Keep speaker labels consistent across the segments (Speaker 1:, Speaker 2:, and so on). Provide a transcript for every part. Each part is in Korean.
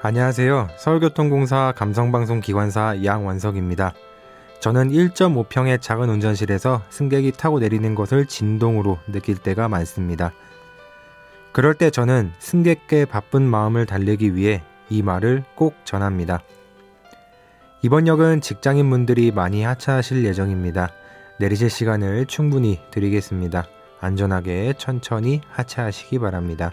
Speaker 1: 안녕하세요. 서울교통공사 감성방송 기관사 양원석입니다. 저는 1.5평의 작은 운전실에서 승객이 타고 내리는 것을 진동으로 느낄 때가 많습니다. 그럴 때 저는 승객께 바쁜 마음을 달래기 위해 이 말을 꼭 전합니다. 이번 역은 직장인분들이 많이 하차하실 예정입니다. 내리실 시간을 충분히 드리겠습니다. 안전하게 천천히 하차하시기 바랍니다.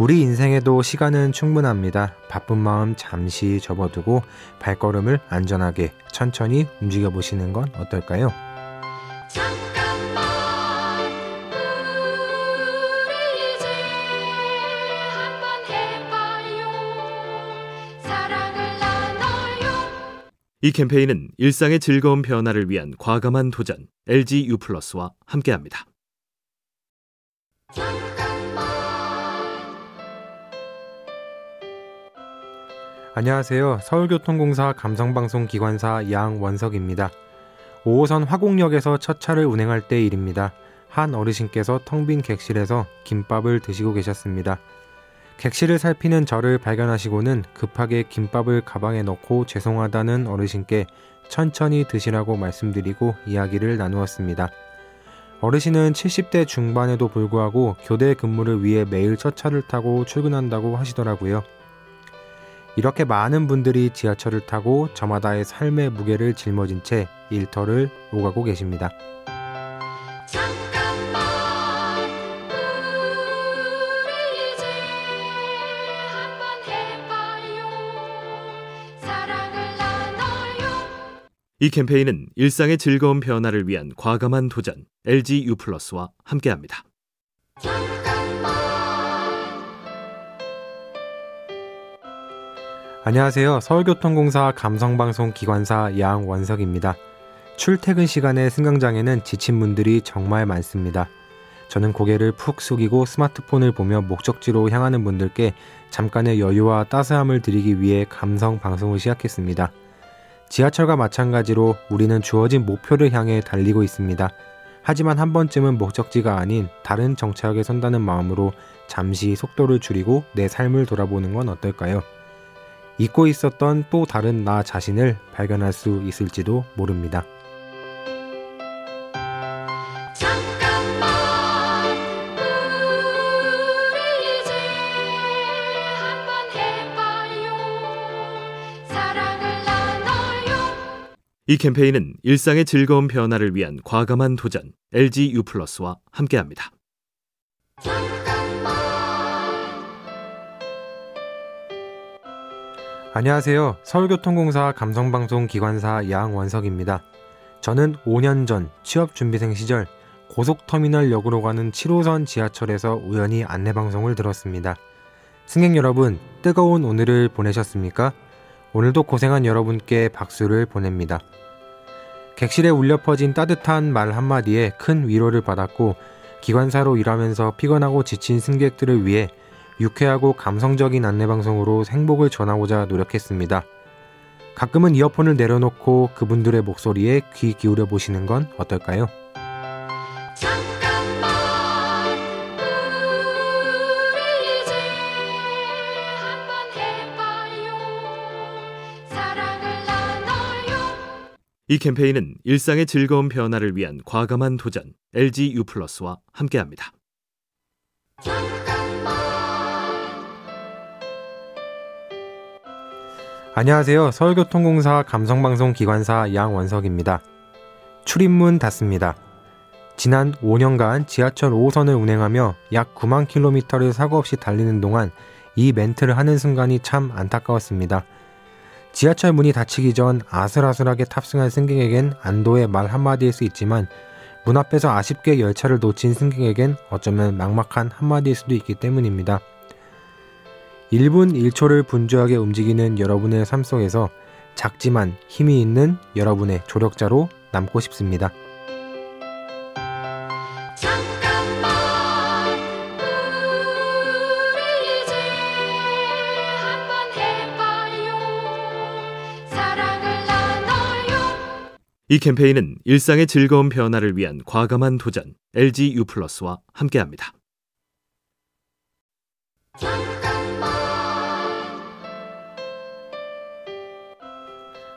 Speaker 1: 우리 인생에도 시간은 충분합니다. 바쁜 마음 잠시 접어두고 발걸음을 안전하게 천천히 움직여 보시는 건 어떨까요? 잠깐만 우리 이제 한번 해봐요.
Speaker 2: 사랑을 나눠요. 이 캠페인은 일상의 즐거운 변화를 위한 과감한 도전 LG U 플러스와 함께합니다.
Speaker 1: 안녕하세요. 서울교통공사 감성방송 기관사 양원석입니다. 5호선 화곡역에서 첫 차를 운행할 때 일입니다. 한 어르신께서 텅 빈 객실에서 김밥을 드시고 계셨습니다. 객실을 살피는 저를 발견하시고는 급하게 김밥을 가방에 넣고 죄송하다는 어르신께 천천히 드시라고 말씀드리고 이야기를 나누었습니다. 어르신은 70대 중반에도 불구하고 교대 근무를 위해 매일 첫 차를 타고 출근한다고 하시더라고요. 이렇게 많은 분들이 지하철을 타고 저마다의 삶의 무게를 짊어진 채 일터를 오가고 계십니다.
Speaker 2: 이 캠페인은 일상의 즐거운 변화를 위한 과감한 도전 LG U 플러스와 함께합니다.
Speaker 1: 안녕하세요. 서울교통공사 감성방송 기관사 양원석입니다. 출퇴근 시간에 승강장에는 지친 분들이 정말 많습니다. 저는 고개를 푹 숙이고 스마트폰을 보며 목적지로 향하는 분들께 잠깐의 여유와 따스함을 드리기 위해 감성 방송을 시작했습니다. 지하철과 마찬가지로 우리는 주어진 목표를 향해 달리고 있습니다. 하지만 한 번쯤은 목적지가 아닌 다른 정차역에 선다는 마음으로 잠시 속도를 줄이고 내 삶을 돌아보는 건 어떨까요? 잊고 있었던 또 다른 나 자신을 발견할 수 있을지도 모릅니다.
Speaker 2: 이 캠페인은 일상의 즐거운 변화를 위한 과감한 도전 LG U 플러스와 함께합니다.
Speaker 1: 안녕하세요. 서울교통공사 감성방송 기관사 양원석입니다. 저는 5년 전 취업준비생 시절 고속터미널 역으로 가는 7호선 지하철에서 우연히 안내방송을 들었습니다. 승객 여러분, 뜨거운 오늘을 보내셨습니까? 오늘도 고생한 여러분께 박수를 보냅니다. 객실에 울려 퍼진 따뜻한 말 한마디에 큰 위로를 받았고 기관사로 일하면서 피곤하고 지친 승객들을 위해 유쾌하고 감성적인 안내방송으로 행복을 전하고자 노력했습니다. 가끔은 이어폰을 내려놓고 그분들의 목소리에 귀 기울여 보시는 건 어떨까요?
Speaker 2: 이 캠페인은 일상의 즐거운 변화를 위한 과감한 도전 LG U 플러스와 함께합니다.
Speaker 1: 안녕하세요. 서울교통공사 감성방송 기관사 양원석입니다. 출입문 닫습니다. 지난 5년간 지하철 5호선을 운행하며 약 9만 킬로미터를 사고 없이 달리는 동안 이 멘트를 하는 순간이 참 안타까웠습니다. 지하철 문이 닫히기 전 아슬아슬하게 탑승한 승객에겐 안도의 말 한마디일 수 있지만 문 앞에서 아쉽게 열차를 놓친 승객에겐 어쩌면 막막한 한마디일 수도 있기 때문입니다. 1분 1초를 분주하게 움직이는 여러분의 삶 속에서 작지만 힘이 있는 여러분의 조력자로 남고 싶습니다.
Speaker 2: 이 캠페인은 일상의 즐거운 변화를 위한 과감한 도전 LG U 플러스와 함께합니다.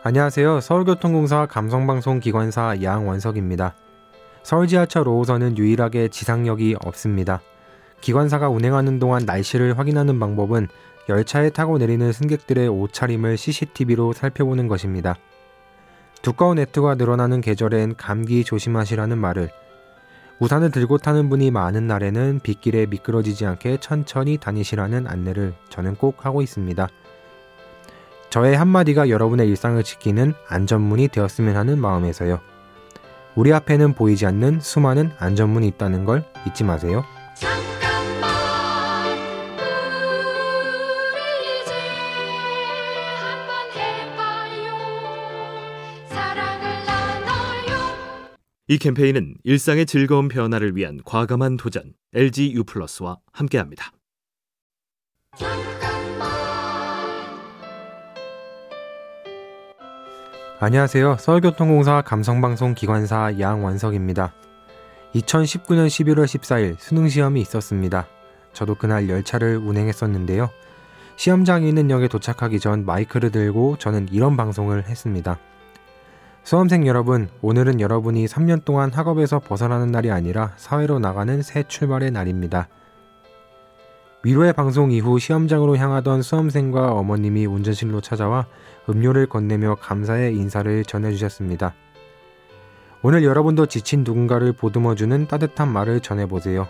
Speaker 1: 안녕하세요. 서울교통공사 감성방송 기관사 양원석입니다. 서울 지하철 5호선은 유일하게 지상역이 없습니다. 기관사가 운행하는 동안 날씨를 확인하는 방법은 열차에 타고 내리는 승객들의 옷차림을 CCTV로 살펴보는 것입니다. 두꺼운 애투가 늘어나는 계절엔 감기 조심하시라는 말을 우산을 들고 타는 분이 많은 날에는 빗길에 미끄러지지 않게 천천히 다니시라는 안내를 저는 꼭 하고 있습니다. 저의 한마디가 여러분의 일상을 지키는 안전문이 되었으면 하는 마음에서요. 우리 앞에는 보이지 않는 수많은 안전문이 있다는 걸 잊지 마세요.
Speaker 3: 잠깐만 우리 이제 한번 해봐요 사랑을 나눠요
Speaker 2: 이 캠페인은 일상의 즐거운 변화를 위한 과감한 도전 LG U 플러스와 함께합니다.
Speaker 1: 안녕하세요. 서울교통공사 감성방송 기관사 양원석입니다. 2019년 11월 14일 수능 시험이 있었습니다. 저도 그날 열차를 운행했었는데요. 시험장이 있는 역에 도착하기 전 마이크를 들고 저는 이런 방송을 했습니다. 수험생 여러분, 오늘은 여러분이 3년 동안 학업에서 벗어나는 날이 아니라 사회로 나가는 새 출발의 날입니다. 위로의 방송 이후 시험장으로 향하던 수험생과 어머님이 운전실로 찾아와 음료를 건네며 감사의 인사를 전해주셨습니다. 오늘 여러분도 지친 누군가를 보듬어주는 따뜻한 말을
Speaker 3: 전해보세요.